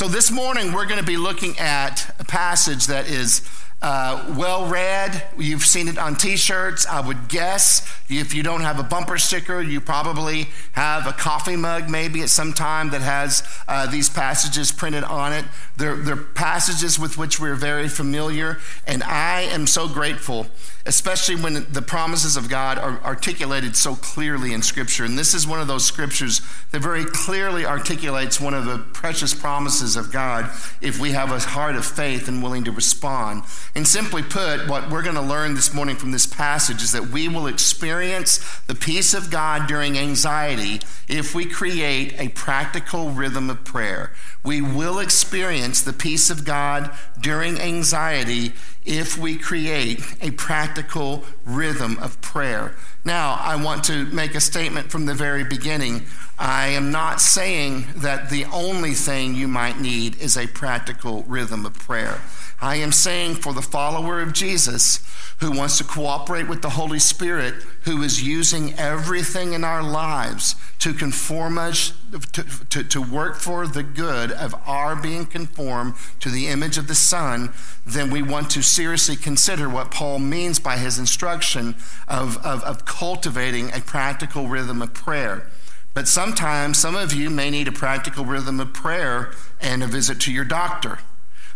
So this morning we're going to be looking at a passage that is uh, well read. You've seen it on t shirts. I would guess if you don't have a bumper sticker, you probably have a coffee mug maybe at some time that has uh, these passages printed on it. They're, they're passages with which we're very familiar, and I am so grateful, especially when the promises of God are articulated so clearly in Scripture. And this is one of those scriptures that very clearly articulates one of the precious promises of God if we have a heart of faith and willing to respond. And simply put, what we're going to learn this morning from this passage is that we will experience the peace of God during anxiety if we create a practical rhythm of prayer. We will experience the peace of God during anxiety if we create a practical rhythm of prayer. Now, I want to make a statement from the very beginning. I am not saying that the only thing you might need is a practical rhythm of prayer. I am saying for the follower of Jesus who wants to cooperate with the Holy Spirit, who is using everything in our lives to conform us, to, to, to, work for the good of our being conformed to the image of the Son, then we want to seriously consider what Paul means by his instruction of, of, of cultivating a practical rhythm of prayer. But sometimes some of you may need a practical rhythm of prayer and a visit to your doctor.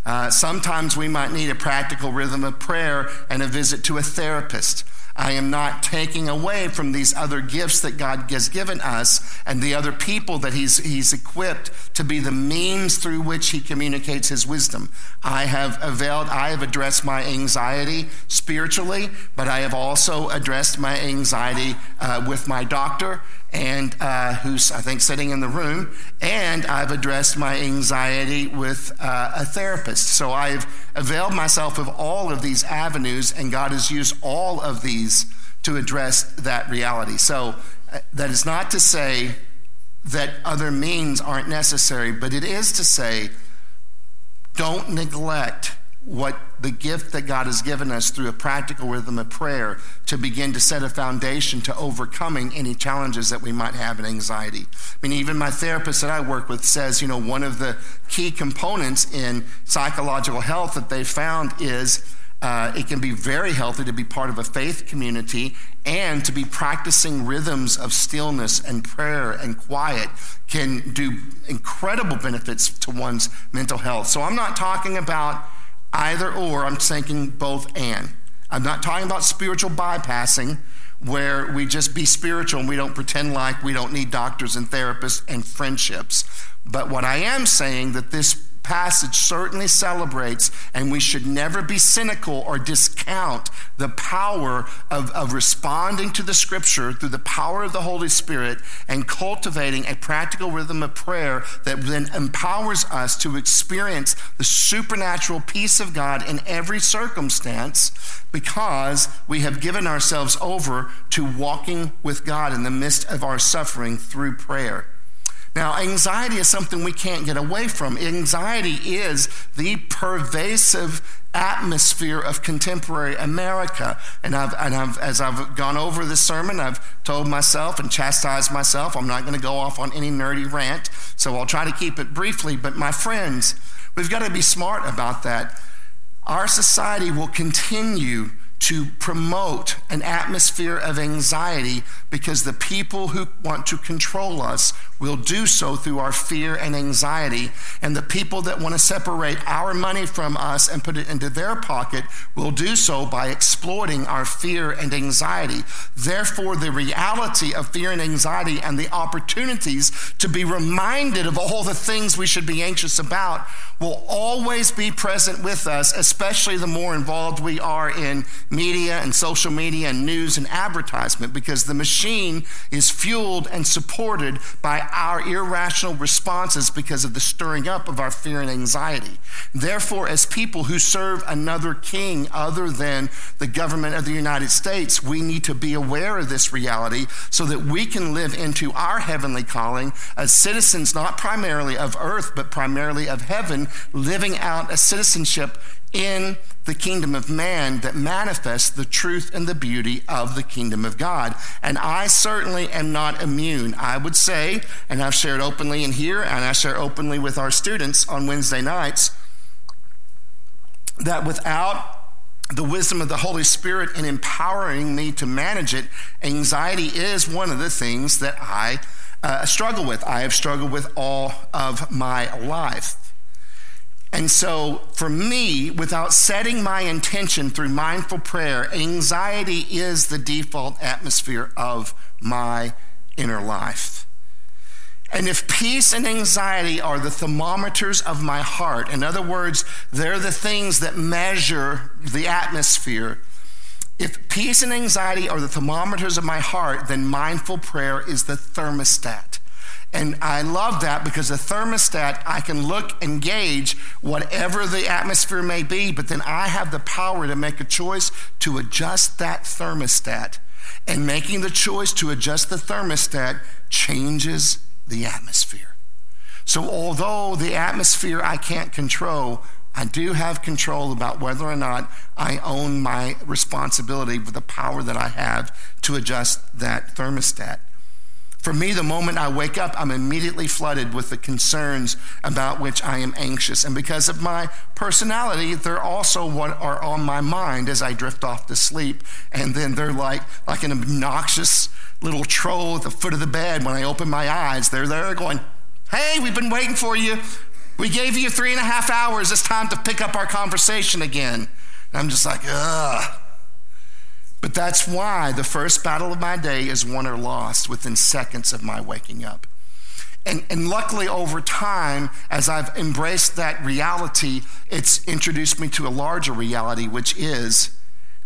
Uh, sometimes we might need a practical rhythm of prayer and a visit to a therapist. I am not taking away from these other gifts that God has given us and the other people that he's, he's equipped to be the means through which He communicates His wisdom. I have availed, I have addressed my anxiety spiritually, but I have also addressed my anxiety uh, with my doctor and uh, who's I think sitting in the room, and I've addressed my anxiety with uh, a therapist. So I've availed myself of all of these avenues, and God has used all of these to address that reality. So uh, that is not to say that other means aren't necessary, but it is to say don't neglect what the gift that God has given us through a practical rhythm of prayer to begin to set a foundation to overcoming any challenges that we might have in anxiety. I mean, even my therapist that I work with says, you know, one of the key components in psychological health that they found is uh, it can be very healthy to be part of a faith community and to be practicing rhythms of stillness and prayer and quiet can do incredible benefits to one's mental health. So I'm not talking about either or, I'm thinking both and. I'm not talking about spiritual bypassing where we just be spiritual and we don't pretend like we don't need doctors and therapists and friendships. But what I am saying that this passage certainly celebrates, and we should never be cynical or discount the power of, of responding to the scripture through the power of the Holy Spirit and cultivating a practical rhythm of prayer that then empowers us to experience the supernatural peace of God in every circumstance because we have given ourselves over to walking with God in the midst of our suffering through prayer. Now, anxiety is something we can't get away from. Anxiety is the pervasive atmosphere of contemporary America. And, I've, and I've, as I've gone over this sermon, I've told myself and chastised myself, I'm not going to go off on any nerdy rant, so I'll try to keep it briefly. But my friends, we've got to be smart about that. Our society will continue to promote an atmosphere of anxiety because the people who want to control us will do so through our fear and anxiety. And the people that want to separate our money from us and put it into their pocket will do so by exploiting our fear and anxiety. Therefore, the reality of fear and anxiety and the opportunities to be reminded of all the things we should be anxious about will always be present with us, especially the more involved we are in media and social media and news and advertisement, because the machine is fueled and supported by our irrational responses because of the stirring up of our fear and anxiety. Therefore, as people who serve another king other than the government of the United States, we need to be aware of this reality so that we can live into our heavenly calling as citizens, not primarily of earth, but primarily of heaven, living out a citizenship in the kingdom of man that manifests the truth and the beauty of the kingdom of God. And I certainly am not immune. I would say, and I've shared openly in here, and I share openly with our students on Wednesday nights, that without the wisdom of the Holy Spirit in empowering me to manage it, anxiety is one of the things that I uh, struggle with. I have struggled with all of my life. And so, for me, without setting my intention through mindful prayer, anxiety is the default atmosphere of my inner life. And if peace and anxiety are the thermometers of my heart, in other words, they're the things that measure the atmosphere. If peace and anxiety are the thermometers of my heart, then mindful prayer is the thermostat. And I love that because the thermostat, I can look and gauge whatever the atmosphere may be, but then I have the power to make a choice to adjust that thermostat. And making the choice to adjust the thermostat changes the atmosphere. So, although the atmosphere I can't control, I do have control about whether or not I own my responsibility with the power that I have to adjust that thermostat. For me, the moment I wake up, I'm immediately flooded with the concerns about which I am anxious. And because of my personality, they're also what are on my mind as I drift off to sleep. And then they're like, like an obnoxious little troll at the foot of the bed. When I open my eyes, they're there going, Hey, we've been waiting for you. We gave you three and a half hours. It's time to pick up our conversation again. And I'm just like, ugh. But that's why the first battle of my day is won or lost within seconds of my waking up. And, and luckily, over time, as I've embraced that reality, it's introduced me to a larger reality, which is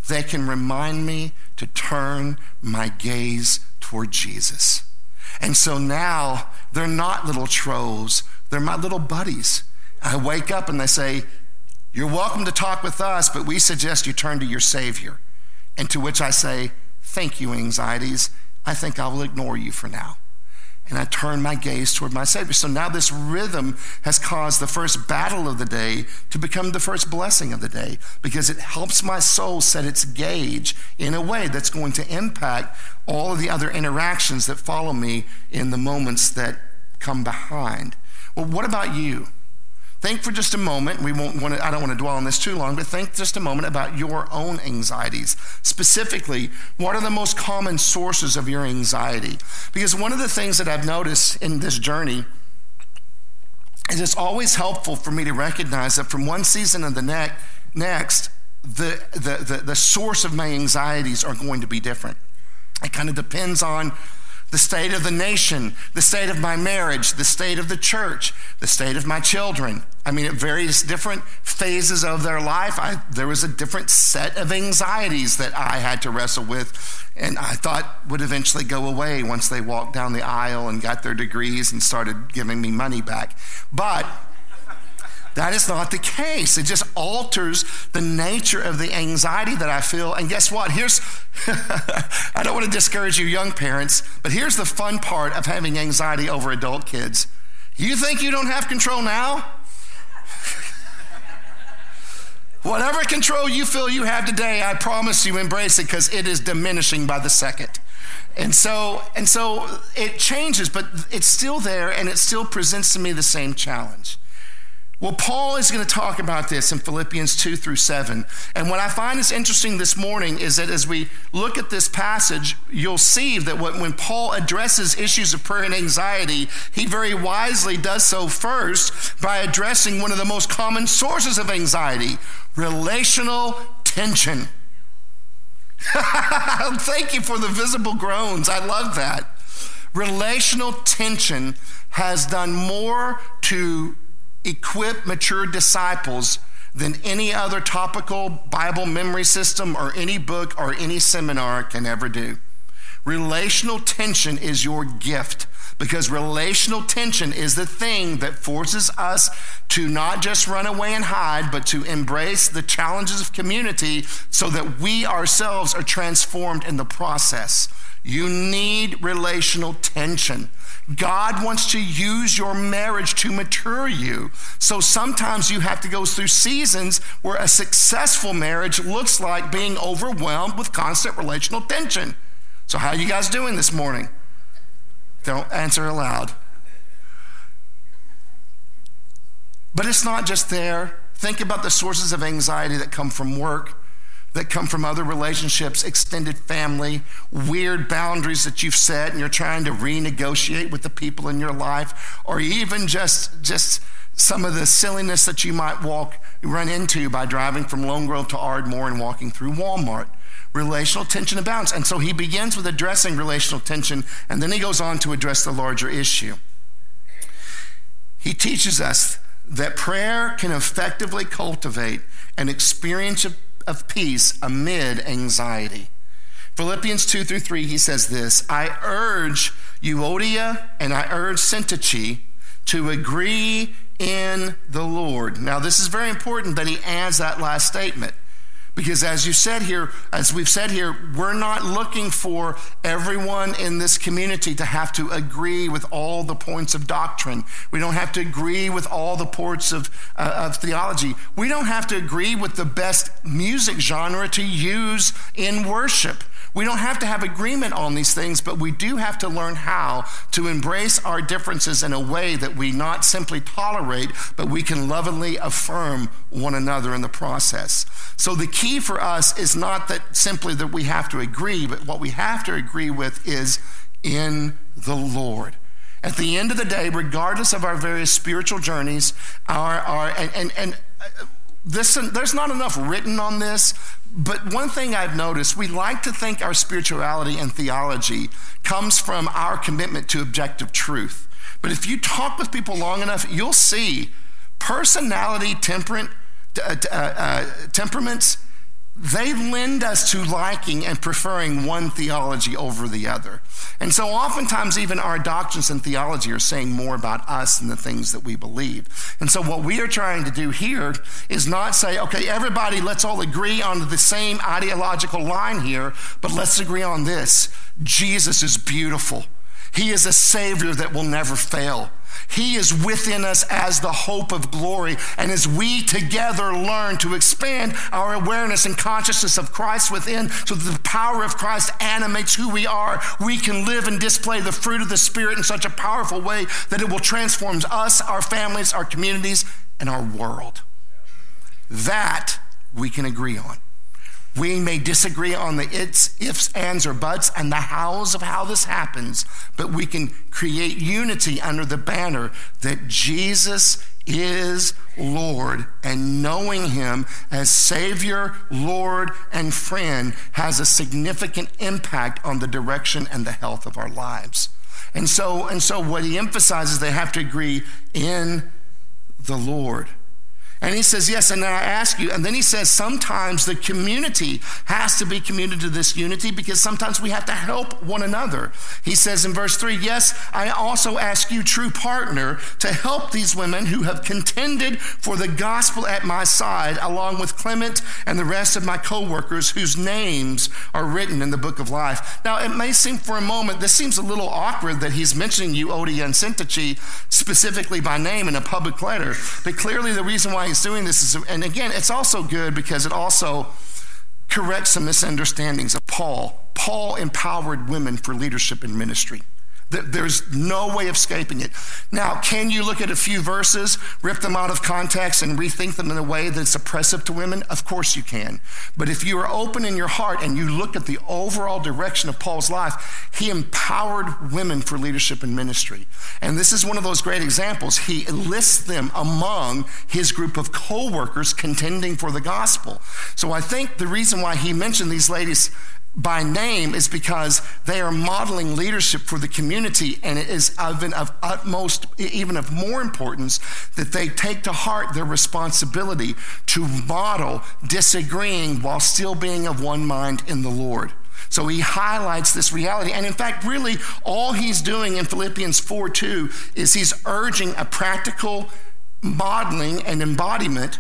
they can remind me to turn my gaze toward Jesus. And so now they're not little trolls, they're my little buddies. I wake up and they say, You're welcome to talk with us, but we suggest you turn to your Savior. And to which I say, Thank you, anxieties. I think I will ignore you for now. And I turn my gaze toward my Savior. So now this rhythm has caused the first battle of the day to become the first blessing of the day because it helps my soul set its gauge in a way that's going to impact all of the other interactions that follow me in the moments that come behind. Well, what about you? Think for just a moment, we won't want to, I don't want to dwell on this too long, but think just a moment about your own anxieties. Specifically, what are the most common sources of your anxiety? Because one of the things that I've noticed in this journey is it's always helpful for me to recognize that from one season to the ne- next, the, the, the, the source of my anxieties are going to be different. It kind of depends on the state of the nation, the state of my marriage, the state of the church, the state of my children. I mean, at various different phases of their life, I, there was a different set of anxieties that I had to wrestle with, and I thought would eventually go away once they walked down the aisle and got their degrees and started giving me money back. But that is not the case. It just alters the nature of the anxiety that I feel. And guess what? Here's, I don't want to discourage you young parents, but here's the fun part of having anxiety over adult kids. You think you don't have control now? Whatever control you feel you have today, I promise you embrace it because it is diminishing by the second. And so, and so it changes, but it's still there and it still presents to me the same challenge. Well, Paul is going to talk about this in Philippians 2 through 7. And what I find is interesting this morning is that as we look at this passage, you'll see that when Paul addresses issues of prayer and anxiety, he very wisely does so first by addressing one of the most common sources of anxiety relational tension. Thank you for the visible groans. I love that. Relational tension has done more to equip mature disciples than any other topical Bible memory system or any book or any seminar can ever do. Relational tension is your gift because relational tension is the thing that forces us to not just run away and hide, but to embrace the challenges of community so that we ourselves are transformed in the process. You need relational tension. God wants to use your marriage to mature you. So sometimes you have to go through seasons where a successful marriage looks like being overwhelmed with constant relational tension. So, how are you guys doing this morning? Don't answer aloud. But it's not just there. Think about the sources of anxiety that come from work, that come from other relationships, extended family, weird boundaries that you've set and you're trying to renegotiate with the people in your life, or even just, just some of the silliness that you might walk run into by driving from Lone Grove to Ardmore and walking through Walmart relational tension abounds. And so he begins with addressing relational tension, and then he goes on to address the larger issue. He teaches us that prayer can effectively cultivate an experience of, of peace amid anxiety. Philippians 2 through 3, he says this I urge Euodia and I urge Syntyche to agree in the Lord. Now, this is very important that he adds that last statement. Because as you said here, as we've said here, we're not looking for everyone in this community to have to agree with all the points of doctrine. We don't have to agree with all the points of, uh, of theology. We don't have to agree with the best music genre to use in worship. We don't have to have agreement on these things, but we do have to learn how to embrace our differences in a way that we not simply tolerate, but we can lovingly affirm one another in the process. So the key for us is not that simply that we have to agree, but what we have to agree with is in the Lord. At the end of the day, regardless of our various spiritual journeys, our, our and, and, and uh, this, there's not enough written on this, but one thing I've noticed, we like to think our spirituality and theology comes from our commitment to objective truth. But if you talk with people long enough, you'll see personality, uh, uh, uh, temperaments they lend us to liking and preferring one theology over the other. And so oftentimes, even our doctrines and theology are saying more about us than the things that we believe. And so, what we are trying to do here is not say, okay, everybody, let's all agree on the same ideological line here, but let's agree on this Jesus is beautiful. He is a Savior that will never fail. He is within us as the hope of glory. And as we together learn to expand our awareness and consciousness of Christ within, so that the power of Christ animates who we are, we can live and display the fruit of the Spirit in such a powerful way that it will transform us, our families, our communities, and our world. That we can agree on. We may disagree on the its, ifs, ands, or buts and the hows of how this happens, but we can create unity under the banner that Jesus is Lord, and knowing Him as Savior, Lord, and friend has a significant impact on the direction and the health of our lives. And so, and so what he emphasizes, they have to agree in the Lord. And he says, Yes, and then I ask you, and then he says, sometimes the community has to be committed to this unity because sometimes we have to help one another. He says in verse 3, Yes, I also ask you, true partner, to help these women who have contended for the gospel at my side, along with Clement and the rest of my co workers whose names are written in the book of life. Now, it may seem for a moment, this seems a little awkward that he's mentioning you, Euodia and Syntyche specifically by name in a public letter, but clearly the reason why he's doing this is, and again, it's also good because it also corrects some misunderstandings of Paul. Paul empowered women for leadership in ministry. There's no way of escaping it. Now, can you look at a few verses, rip them out of context, and rethink them in a way that's oppressive to women? Of course you can. But if you are open in your heart and you look at the overall direction of Paul's life, he empowered women for leadership and ministry. And this is one of those great examples. He lists them among his group of co workers contending for the gospel. So I think the reason why he mentioned these ladies by name is because they are modeling leadership for the community, and it is even of utmost, even of more importance, that they take to heart their responsibility to model disagreeing while still being of one mind in the Lord. So he highlights this reality. And in fact, really, all he's doing in Philippians 4 2 is he's urging a practical modeling and embodiment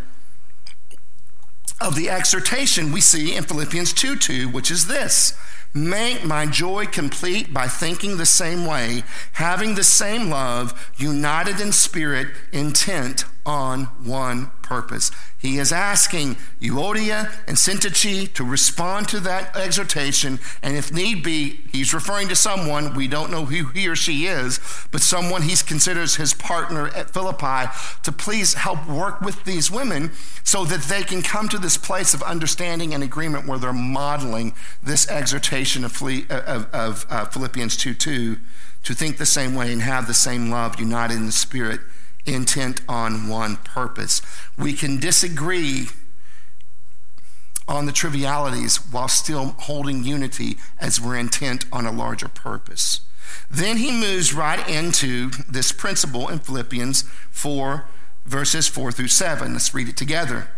of the exhortation we see in Philippians 2 2, which is this. Make my joy complete by thinking the same way, having the same love, united in spirit, intent on one purpose. He is asking Euodia and Syntyche to respond to that exhortation, and if need be, he's referring to someone, we don't know who he or she is, but someone he considers his partner at Philippi to please help work with these women so that they can come to this place of understanding and agreement where they're modeling this exhortation of, uh, Philippians 2 2 to think the same way and have the same love united in the Spirit intent on one purpose. We can disagree on the trivialities while still holding unity as we're intent on a larger purpose. Then he moves right into this principle in Philippians 4, verses 4 through 7. Let's read it together.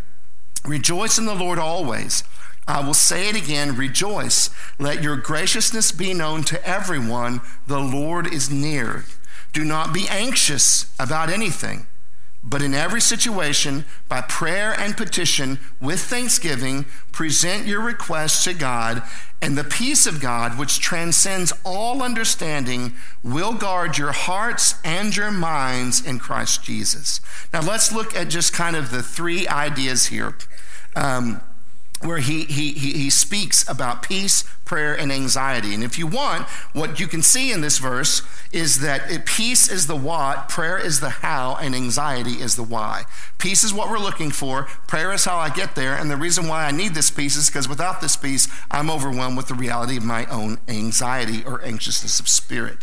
Rejoice in the Lord always. I will say it again rejoice. Let your graciousness be known to everyone. The Lord is near. Do not be anxious about anything, but in every situation, by prayer and petition, with thanksgiving, present your requests to God, and the peace of God, which transcends all understanding, will guard your hearts and your minds in Christ Jesus. Now, let's look at just kind of the three ideas here. Um, where he, he, he speaks about peace, prayer, and anxiety. And if you want, what you can see in this verse is that peace is the what, prayer is the how, and anxiety is the why. Peace is what we're looking for, prayer is how I get there, and the reason why I need this peace is because without this peace, I'm overwhelmed with the reality of my own anxiety or anxiousness of spirit.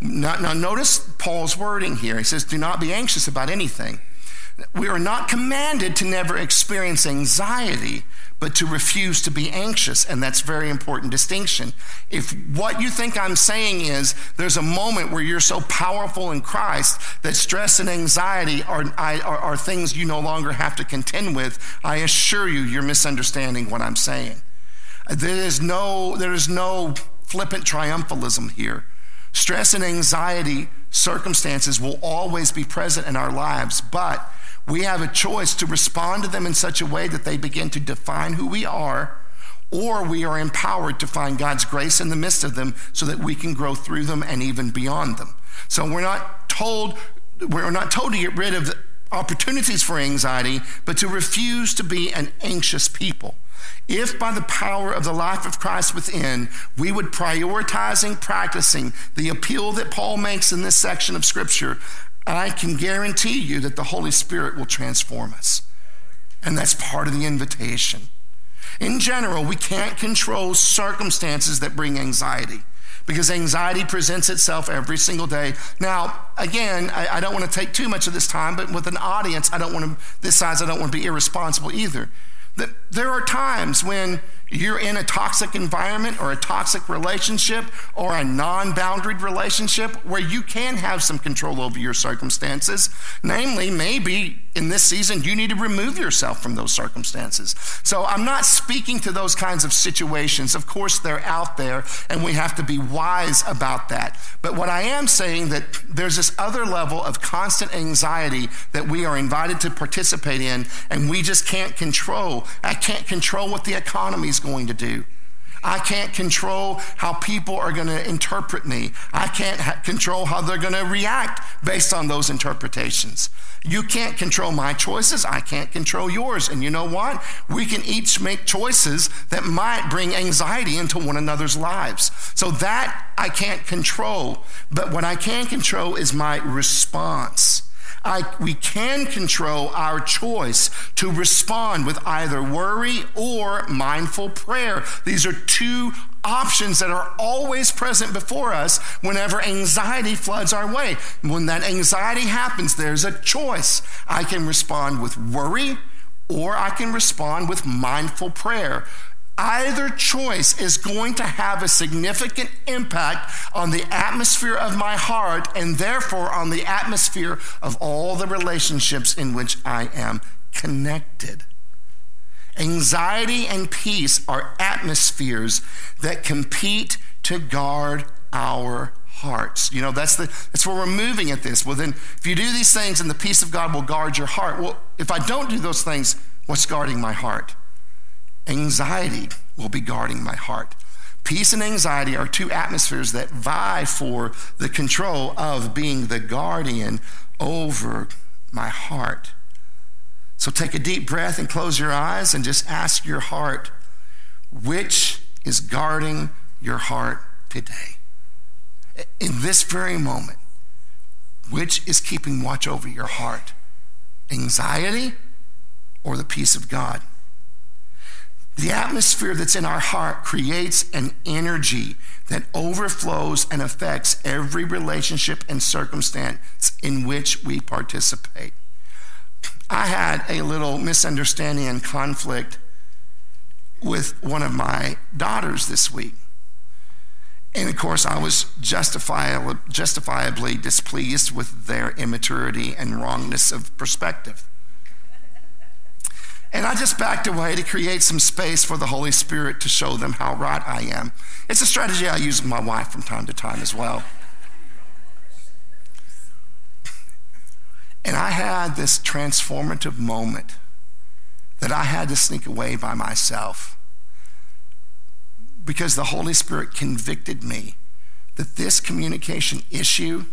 Now, now notice Paul's wording here. He says, Do not be anxious about anything. We are not commanded to never experience anxiety, but to refuse to be anxious. And that's very important distinction. If what you think I'm saying is there's a moment where you're so powerful in Christ that stress and anxiety are, are, are things you no longer have to contend with, I assure you, you're misunderstanding what I'm saying. There is no, there is no flippant triumphalism here. Stress and anxiety circumstances will always be present in our lives, but we have a choice to respond to them in such a way that they begin to define who we are, or we are empowered to find God's grace in the midst of them so that we can grow through them and even beyond them. So we're not told we're not told to get rid of opportunities for anxiety, but to refuse to be an anxious people. If by the power of the life of Christ within, we would prioritizing practicing the appeal that Paul makes in this section of scripture, I can guarantee you that the Holy Spirit will transform us. And that's part of the invitation. In general, we can't control circumstances that bring anxiety because anxiety presents itself every single day. Now, again, I, I don't want to take too much of this time, but with an audience, I don't want to, this size, I don't want to be irresponsible either. That there are times when you're in a toxic environment or a toxic relationship or a non boundaried relationship where you can have some control over your circumstances. Namely, maybe in this season you need to remove yourself from those circumstances. So I'm not speaking to those kinds of situations. Of course, they're out there and we have to be wise about that. But what I am saying that there's this other level of constant anxiety that we are invited to participate in and we just can't control. I can't control what the economy is going to do. I can't control how people are going to interpret me. I can't ha- control how they're going to react based on those interpretations. You can't control my choices. I can't control yours. And you know what? We can each make choices that might bring anxiety into one another's lives. So that I can't control. But what I can control is my response. I, we can control our choice to respond with either worry or mindful prayer. These are two options that are always present before us whenever anxiety floods our way. When that anxiety happens, there's a choice. I can respond with worry or I can respond with mindful prayer. Either choice is going to have a significant impact on the atmosphere of my heart and therefore on the atmosphere of all the relationships in which I am connected. Anxiety and peace are atmospheres that compete to guard our hearts. You know, that's the that's where we're moving at this. Well, then if you do these things and the peace of God will guard your heart. Well, if I don't do those things, what's guarding my heart? Anxiety will be guarding my heart. Peace and anxiety are two atmospheres that vie for the control of being the guardian over my heart. So take a deep breath and close your eyes and just ask your heart, which is guarding your heart today? In this very moment, which is keeping watch over your heart? Anxiety or the peace of God? The atmosphere that's in our heart creates an energy that overflows and affects every relationship and circumstance in which we participate. I had a little misunderstanding and conflict with one of my daughters this week. And of course, I was justifiably, displeased with their immaturity and wrongness of perspective. And I just backed away to create some space for the Holy Spirit to show them how right I am. It's a strategy I use with my wife from time to time as well. And I had this transformative moment that I had to sneak away by myself because the Holy Spirit convicted me that this communication issue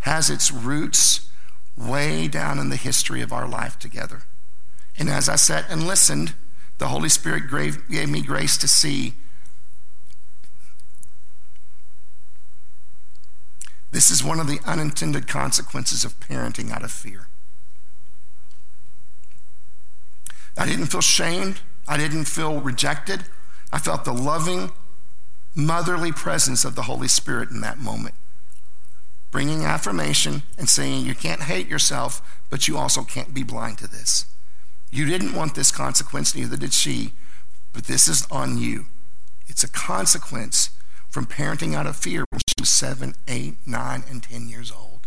has its roots way down in the history of our life together. And as I sat and listened, the Holy Spirit gave, gave me grace to see This is one of the unintended consequences of parenting out of fear. I didn't feel shamed. I didn't feel rejected. I felt the loving, motherly presence of the Holy Spirit in that moment, bringing affirmation and saying, You can't hate yourself, but you also can't be blind to this. You didn't want this consequence, neither did she, but this is on you. It's a consequence from parenting out of fear when she was seven, eight, nine, and 10 years old.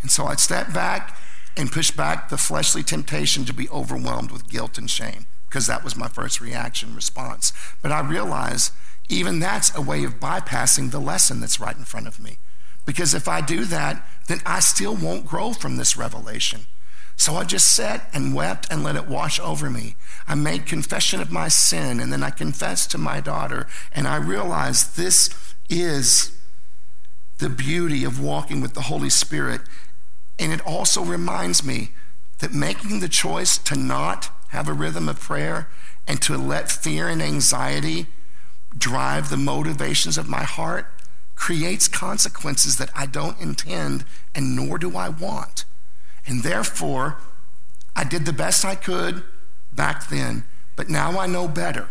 And so I'd step back and push back the fleshly temptation to be overwhelmed with guilt and shame, because that was my first reaction response. But I realize even that's a way of bypassing the lesson that's right in front of me. Because if I do that, then I still won't grow from this revelation. So I just sat and wept and let it wash over me. I made confession of my sin and then I confessed to my daughter. And I realized this is the beauty of walking with the Holy Spirit. And it also reminds me that making the choice to not have a rhythm of prayer and to let fear and anxiety drive the motivations of my heart creates consequences that I don't intend and nor do I want. And therefore, I did the best I could back then, but now I know better.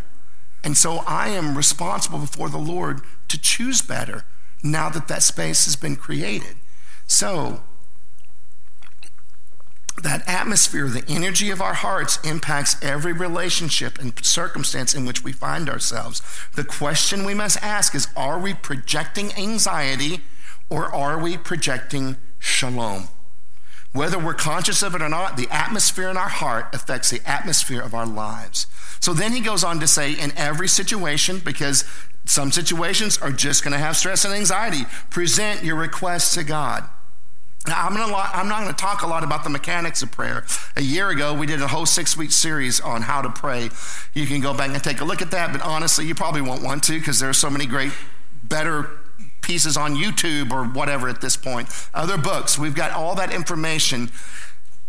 And so I am responsible before the Lord to choose better now that that space has been created. So, that atmosphere, the energy of our hearts impacts every relationship and circumstance in which we find ourselves. The question we must ask is are we projecting anxiety or are we projecting shalom? Whether we're conscious of it or not, the atmosphere in our heart affects the atmosphere of our lives. So then he goes on to say, in every situation, because some situations are just going to have stress and anxiety, present your requests to God. Now, I'm, gonna, I'm not going to talk a lot about the mechanics of prayer. A year ago, we did a whole six week series on how to pray. You can go back and take a look at that, but honestly, you probably won't want to because there are so many great, better pieces on YouTube or whatever at this point, other books. We've got all that information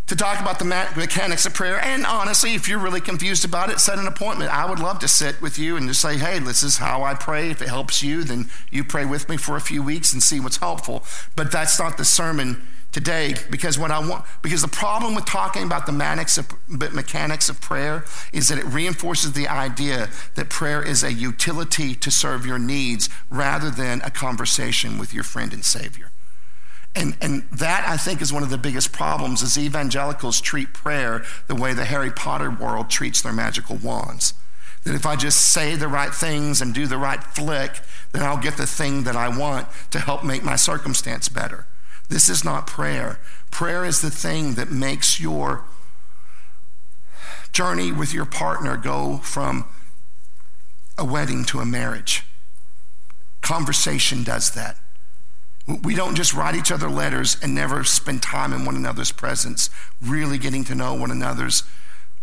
to talk about the mechanics of prayer. And honestly, if you're really confused about it, set an appointment. I would love to sit with you and just say, hey, this is how I pray. If it helps you, then you pray with me for a few weeks and see what's helpful. But that's not the sermon today because what I want because the problem with talking about the mechanics of, mechanics of prayer is that it reinforces the idea that prayer is a utility to serve your needs rather than a conversation with your friend and savior. And, and that, I think, is one of the biggest problems is evangelicals treat prayer the way the Harry Potter world treats their magical wands. That if I just say the right things and do the right flick, then I'll get the thing that I want to help make my circumstance better. This is not prayer. Prayer is the thing that makes your journey with your partner go from a wedding to a marriage. Conversation does that. We don't just write each other letters and never spend time in one another's presence, really getting to know one another's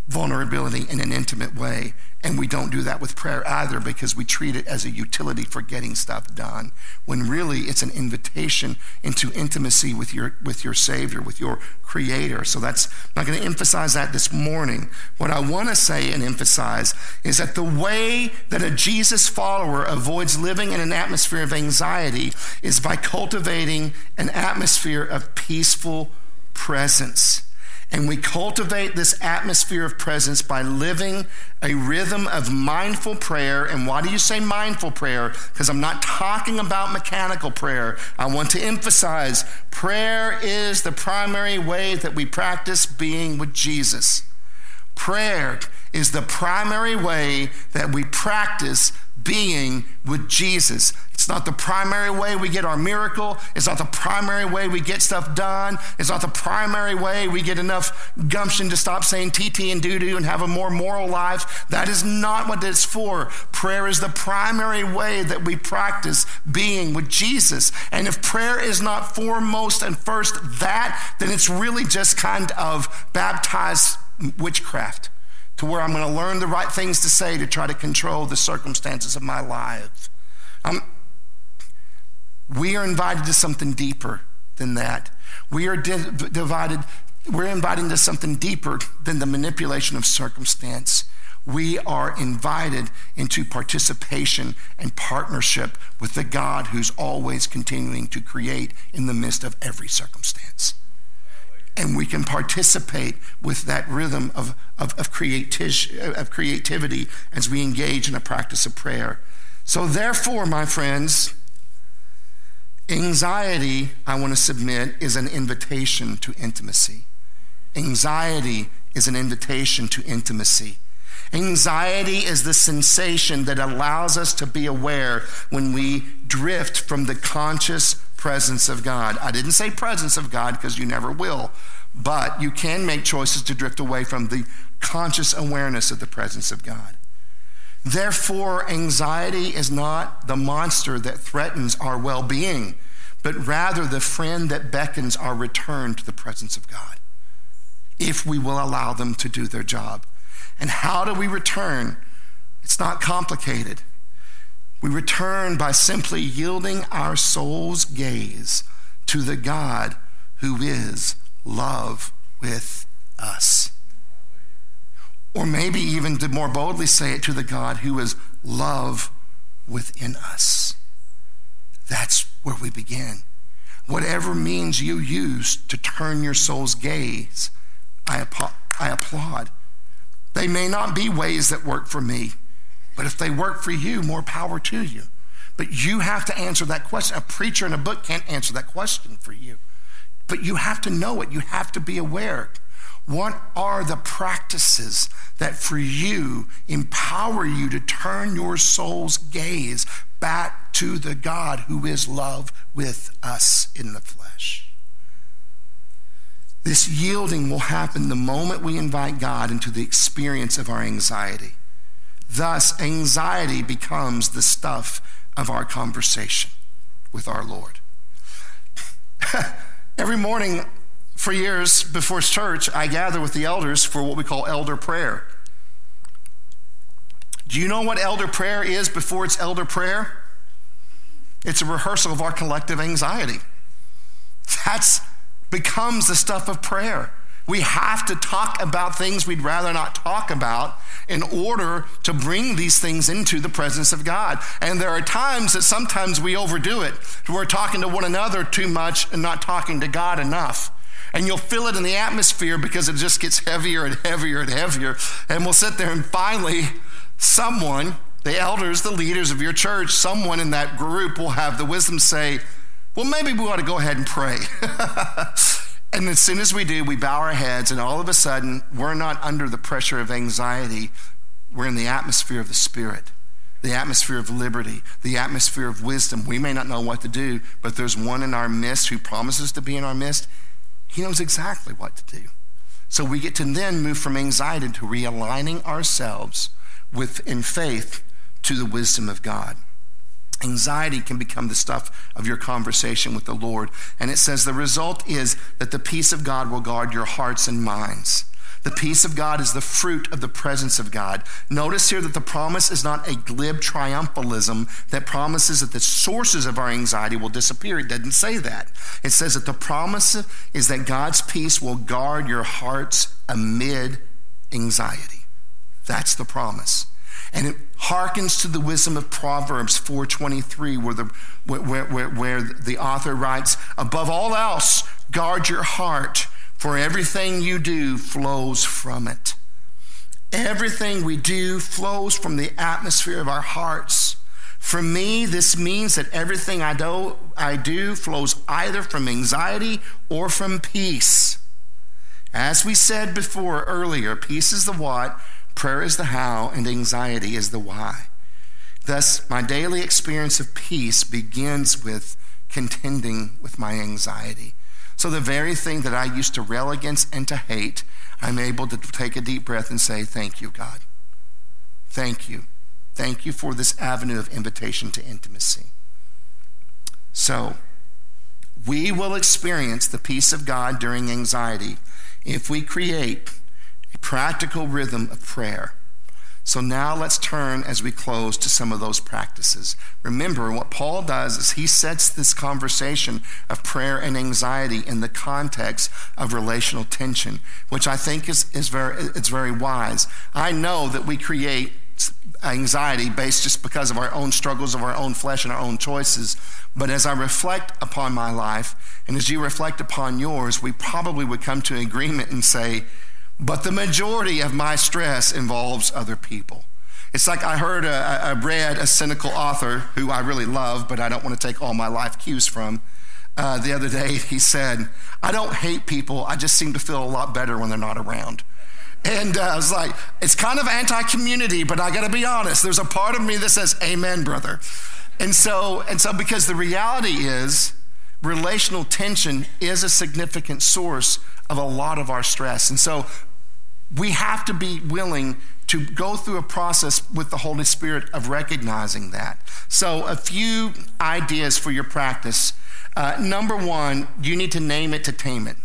vulnerability in an intimate way. And we don't do that with prayer either because we treat it as a utility for getting stuff done, when really it's an invitation into intimacy with your, with your Savior, with your Creator. So that's, I'm not going to emphasize that this morning. What I want to say and emphasize is that the way that a Jesus follower avoids living in an atmosphere of anxiety is by cultivating an atmosphere of peaceful presence. And we cultivate this atmosphere of presence by living a rhythm of mindful prayer. And why do you say mindful prayer? Because I'm not talking about mechanical prayer. I want to emphasize prayer is the primary way that we practice being with Jesus. Prayer is the primary way that we practice being with Jesus. It's not the primary way we get our miracle. It's not the primary way we get stuff done. It's not the primary way we get enough gumption to stop saying TT and doo doo and have a more moral life. That is not what it's for. Prayer is the primary way that we practice being with Jesus. And if prayer is not foremost and first that, then it's really just kind of baptized witchcraft to where I'm going to learn the right things to say to try to control the circumstances of my life. Um, we are invited to something deeper than that. We are di- divided, we're invited to something deeper than the manipulation of circumstance. We are invited into participation and partnership with the God who's always continuing to create in the midst of every circumstance and we can participate with that rhythm of, of, of, of creativity as we engage in a practice of prayer. So, therefore, my friends, anxiety, I want to submit, is an invitation to intimacy. Anxiety is an invitation to intimacy. Anxiety is the sensation that allows us to be aware when we drift from the conscious presence of God. I didn't say presence of God because you never will, but you can make choices to drift away from the conscious awareness of the presence of God. Therefore, anxiety is not the monster that threatens our well being, but rather the friend that beckons our return to the presence of God, if we will allow them to do their job. And how do we return? It's not complicated. We return by simply yielding our soul's gaze to the God who is love with us. Or maybe even to more boldly say it to the God who is love within us. That's where we begin. Whatever means you use to turn your soul's gaze, I, I applaud. They may not be ways that work for me, but if they work for you, more power to you. But you have to answer that question. A preacher in a book can't answer that question for you. But you have to know it, you have to be aware. What are the practices that for you empower you to turn your soul's gaze back to the God who is love with us in the flesh? This yielding will happen the moment we invite God into the experience of our anxiety. Thus, anxiety becomes the stuff of our conversation with our Lord. Every morning for years before church, I gather with the elders for what we call elder prayer. Do you know what elder prayer is before it's elder prayer? It's a rehearsal of our collective anxiety. That's becomes the stuff of prayer. We have to talk about things we'd rather not talk about in order to bring these things into the presence of God. And there are times that sometimes we overdo it. We're talking to one another too much and not talking to God enough. And you'll feel it in the atmosphere because it just gets heavier and heavier and heavier. And we'll sit there and finally, someone, the elders, the leaders of your church, someone in that group will have the wisdom say, well, maybe we ought to go ahead and pray. And as soon as we do, we bow our heads, and all of a sudden, we're not under the pressure of anxiety. We're in the atmosphere of the Spirit, the atmosphere of liberty, the atmosphere of wisdom. We may not know what to do, but there's one in our midst who promises to be in our midst. He knows exactly what to do. So we get to then move from anxiety to realigning ourselves with in faith to the wisdom of God. Anxiety can become the stuff of your conversation with the Lord. And it says the result is that the peace of God will guard your hearts and minds. The peace of God is the fruit of the presence of God. Notice here that the promise is not a glib triumphalism that promises that the sources of our anxiety will disappear. It doesn't say that. It says that the promise is that God's peace will guard your hearts amid anxiety. That's the promise. And it harkens to the wisdom of Proverbs 4:23, where the where, where, where the author writes, "Above all else, guard your heart." For everything you do flows from it. Everything we do flows from the atmosphere of our hearts. For me, this means that everything I do, I do flows either from anxiety or from peace. As we said before earlier, peace is the what, prayer is the how, and anxiety is the why. Thus, my daily experience of peace begins with contending with my anxiety. So, the very thing that I used to rail against and to hate, I'm able to take a deep breath and say, Thank you, God. Thank you. Thank you for this avenue of invitation to intimacy. So, we will experience the peace of God during anxiety if we create a practical rhythm of prayer so now let's turn as we close to some of those practices. Remember, what Paul does is he sets this conversation of prayer and anxiety in the context of relational tension, which I think is, is very, it's very wise. I know that we create anxiety based just because of our own struggles of our own flesh and our own choices. But as I reflect upon my life, and as you reflect upon yours, we probably would come to an agreement and say, but the majority of my stress involves other people. It's like I heard, a, I read a cynical author who I really love, but I don't want to take all my life cues from. Uh, the other day, he said, I don't hate people, I just seem to feel a lot better when they're not around. And uh, I was like, it's kind of anti community, but I got to be honest. There's a part of me that says, Amen, brother. And so, and so, because the reality is, relational tension is a significant source of a lot of our stress. And so, we have to be willing to go through a process with the Holy Spirit of recognizing that. So, a few ideas for your practice. Uh, number one, you need to name it to tame it.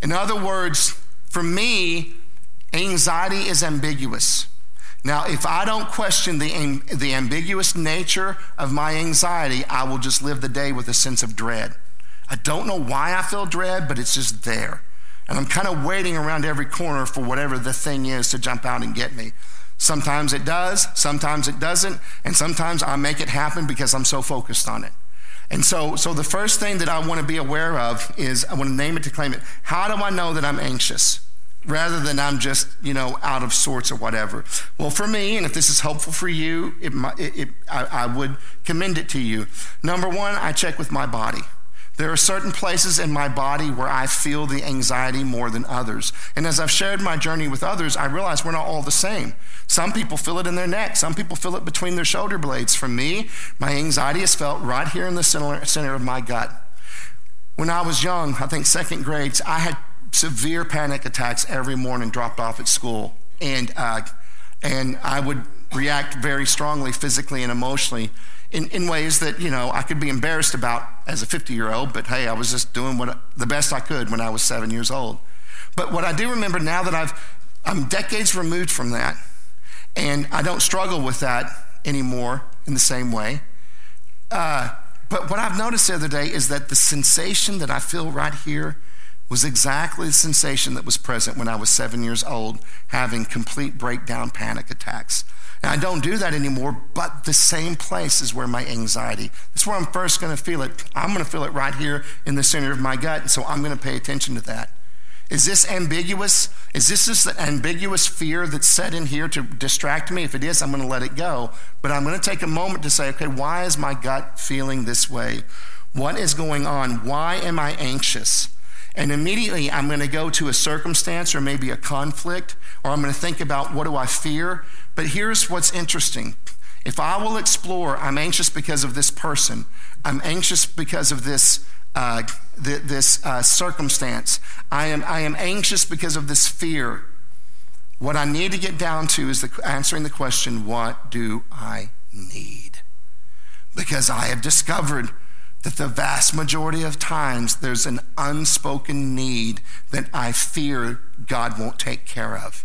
In other words, for me, anxiety is ambiguous. Now, if I don't question the, the ambiguous nature of my anxiety, I will just live the day with a sense of dread. I don't know why I feel dread, but it's just there. And I'm kind of waiting around every corner for whatever the thing is to jump out and get me. Sometimes it does, sometimes it doesn't, and sometimes I make it happen because I'm so focused on it. And so, so the first thing that I want to be aware of is I want to name it to claim it. How do I know that I'm anxious? Rather than I'm just, you know, out of sorts or whatever. Well, for me, and if this is helpful for you, it, it, it I, I would commend it to you. Number one, I check with my body. There are certain places in my body where I feel the anxiety more than others. And as I've shared my journey with others, I realize we're not all the same. Some people feel it in their neck, some people feel it between their shoulder blades. For me, my anxiety is felt right here in the center, of my gut. When I was young, I think second grades, I had severe panic attacks every morning, dropped off at school. And, uh, and I would react very strongly physically and emotionally in, in ways that, you know, I could be embarrassed about as a 50 year old, but hey, I was just doing what, the best I could when I was seven years old. But what I do remember now that I've, I'm decades removed from that, and I don't struggle with that anymore in the same way. Uh, but what I've noticed the other day is that the sensation that I feel right here was exactly the sensation that was present when I was seven years old, having complete breakdown panic attacks. And I don't do that anymore, but the same place is where my anxiety. That's where I'm first going to feel it. I'm going to feel it right here in the center of my gut, and so I'm going to pay attention to that. Is this ambiguous? Is this just the ambiguous fear that's set in here to distract me? If it is, I'm going to let it go. But I'm going to take a moment to say, okay, why is my gut feeling this way? What is going on? Why am I anxious? And immediately I'm going to go to a circumstance or maybe a conflict, or I'm going to think about what do I fear? But here's what's interesting. If I will explore, I'm anxious because of this person, I'm anxious because of this uh, th- this uh, circumstance. I am, I am anxious because of this fear. What I need to get down to is the, answering the question what do I need? Because I have discovered that the vast majority of times there's an unspoken need that I fear God won't take care of.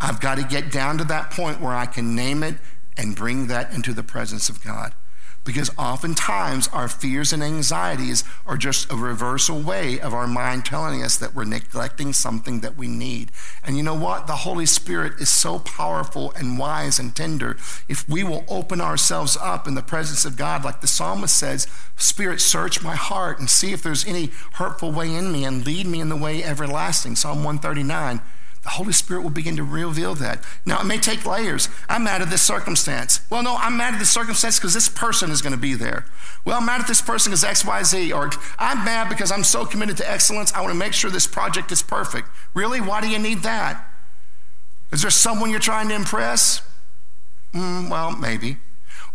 I've got to get down to that point where I can name it and bring that into the presence of God. Because oftentimes our fears and anxieties are just a reversal way of our mind telling us that we're neglecting something that we need. And you know what? The Holy Spirit is so powerful and wise and tender. If we will open ourselves up in the presence of God, like the psalmist says, Spirit, search my heart and see if there's any hurtful way in me and lead me in the way everlasting. Psalm 139 the Holy Spirit will begin to reveal that. Now, it may take layers. I'm mad at this circumstance. Well, no, I'm mad at this circumstance because this person is going to be there. Well, I'm mad at this person because X, Y, Z. Or I'm mad because I'm so committed to excellence, I want to make sure this project is perfect. Really? Why do you need that? Is there someone you're trying to impress? Mm, well, maybe.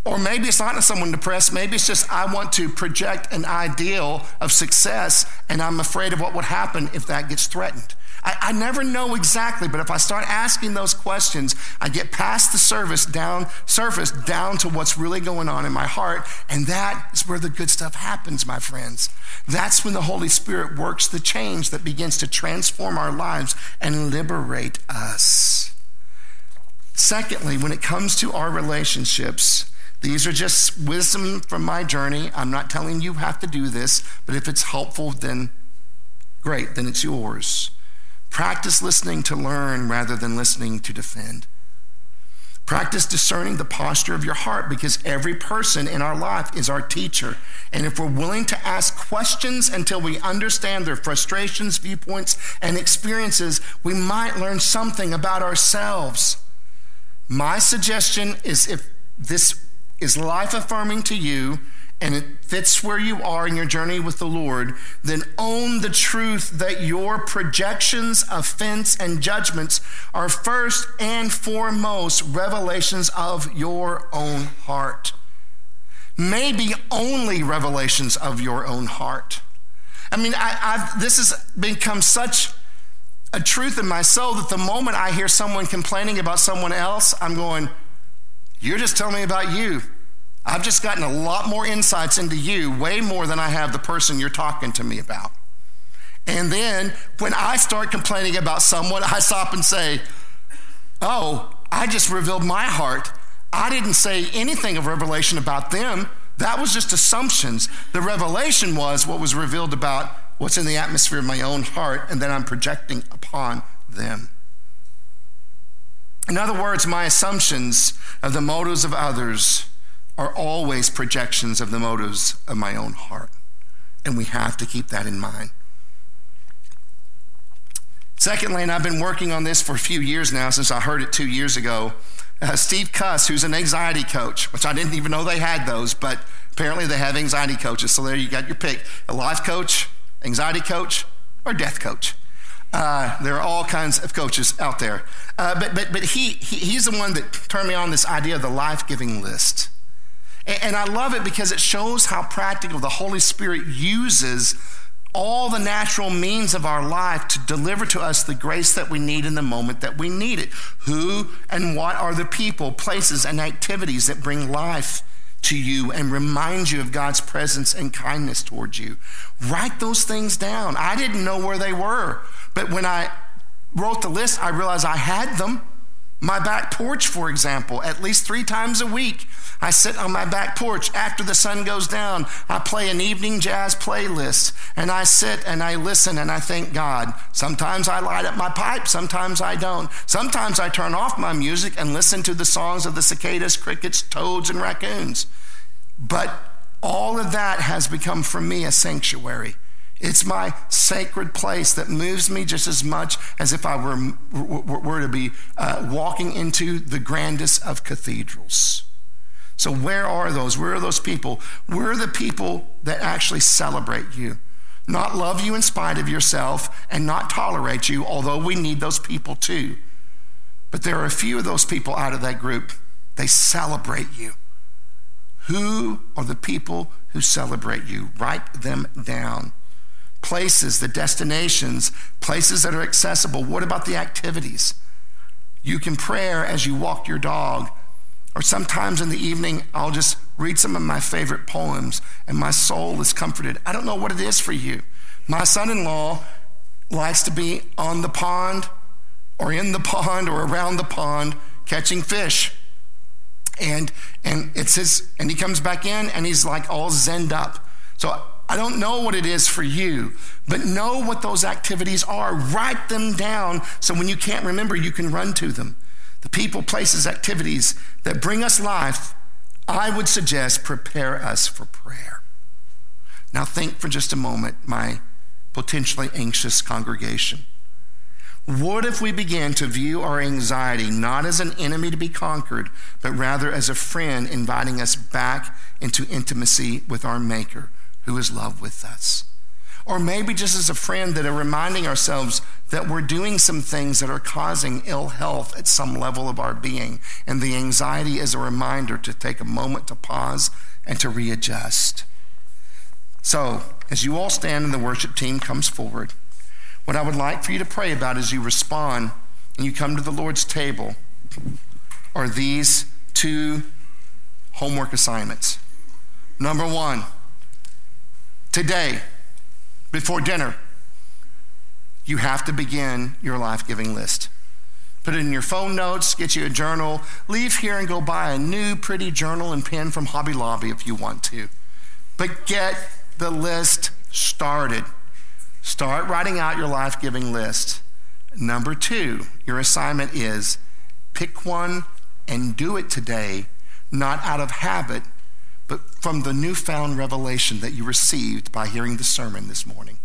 Or maybe it's not someone to impress. Maybe it's just I want to project an ideal of success and I'm afraid of what would happen if that gets threatened. I, I never know exactly, but if I start asking those questions, I get past the surface down, surface down to what's really going on in my heart, and that is where the good stuff happens, my friends. That's when the Holy Spirit works the change that begins to transform our lives and liberate us. Secondly, when it comes to our relationships, these are just wisdom from my journey. I'm not telling you have to do this, but if it's helpful, then great, then it's yours. Practice listening to learn rather than listening to defend. Practice discerning the posture of your heart because every person in our life is our teacher. And if we're willing to ask questions until we understand their frustrations, viewpoints, and experiences, we might learn something about ourselves. My suggestion is if this is life affirming to you, and it fits where you are in your journey with the Lord, then own the truth that your projections, offense, and judgments are first and foremost revelations of your own heart. Maybe only revelations of your own heart. I mean, I, this has become such a truth in my soul that the moment I hear someone complaining about someone else, I'm going, You're just telling me about you. I've just gotten a lot more insights into you, way more than I have the person you're talking to me about. And then when I start complaining about someone, I stop and say, Oh, I just revealed my heart. I didn't say anything of revelation about them. That was just assumptions. The revelation was what was revealed about what's in the atmosphere of my own heart, and then I'm projecting upon them. In other words, my assumptions of the motives of others are always projections of the motives of my own heart. And we have to keep that in mind. Secondly, and I've been working on this for a few years now since I heard it two years ago. Uh, Steve Cuss, who's an anxiety coach, which I didn't even know they had those, but apparently they have anxiety coaches. So there you got your pick a life coach, anxiety coach, or death coach. Uh, there are all kinds of coaches out there. Uh, but but, but he, he, he's the one that turned me on this idea of the life giving list. And I love it because it shows how practical the Holy Spirit uses all the natural means of our life to deliver to us the grace that we need in the moment that we need it. Who and what are the people, places, and activities that bring life to you and remind you of God's presence and kindness towards you? Write those things down. I didn't know where they were, but when I wrote the list, I realized I had them. My back porch, for example, at least three times a week, I sit on my back porch after the sun goes down. I play an evening jazz playlist and I sit and I listen and I thank God. Sometimes I light up my pipe, sometimes I don't. Sometimes I turn off my music and listen to the songs of the cicadas, crickets, toads, and raccoons. But all of that has become for me a sanctuary. It's my sacred place that moves me just as much as if I were, were, to be uh, walking into the grandest of cathedrals. So, where are those? Where are those people? Where are the people that actually celebrate you? Not love you in spite of yourself and not tolerate you, although we need those people too. But there are a few of those people out of that group. They celebrate you. Who are the people who celebrate you? Write them down. Places, the destinations, places that are accessible. What about the activities? You can pray as you walk your dog. Or sometimes in the evening, I'll just read some of my favorite poems and my soul is comforted. I don't know what it is for you. My son in law likes to be on the pond or in the pond or around the pond catching fish. And and it's his and he comes back in and he's like all zenned up. So I don't know what it is for you, but know what those activities are. Write them down so when you can't remember, you can run to them. The people, places, activities that bring us life, I would suggest prepare us for prayer. Now, think for just a moment, my potentially anxious congregation. What if we began to view our anxiety not as an enemy to be conquered, but rather as a friend inviting us back into intimacy with our Maker who is love with us? Or maybe just as a friend that are reminding ourselves that we're doing some things that are causing ill health at some level of our being. And the anxiety is a reminder to take a moment to pause and to readjust. So, as you all stand and the worship team comes forward, what I would like for you to pray about as you respond and you come to the Lord's table are these two homework assignments. Number one, today, before dinner, you have to begin your life giving list. Put it in your phone notes, get you a journal, leave here and go buy a new pretty journal and pen from Hobby Lobby if you want to. But get the list started. Start writing out your life giving list. Number two, your assignment is pick one and do it today, not out of habit, but from the newfound revelation that you received by hearing the sermon this morning.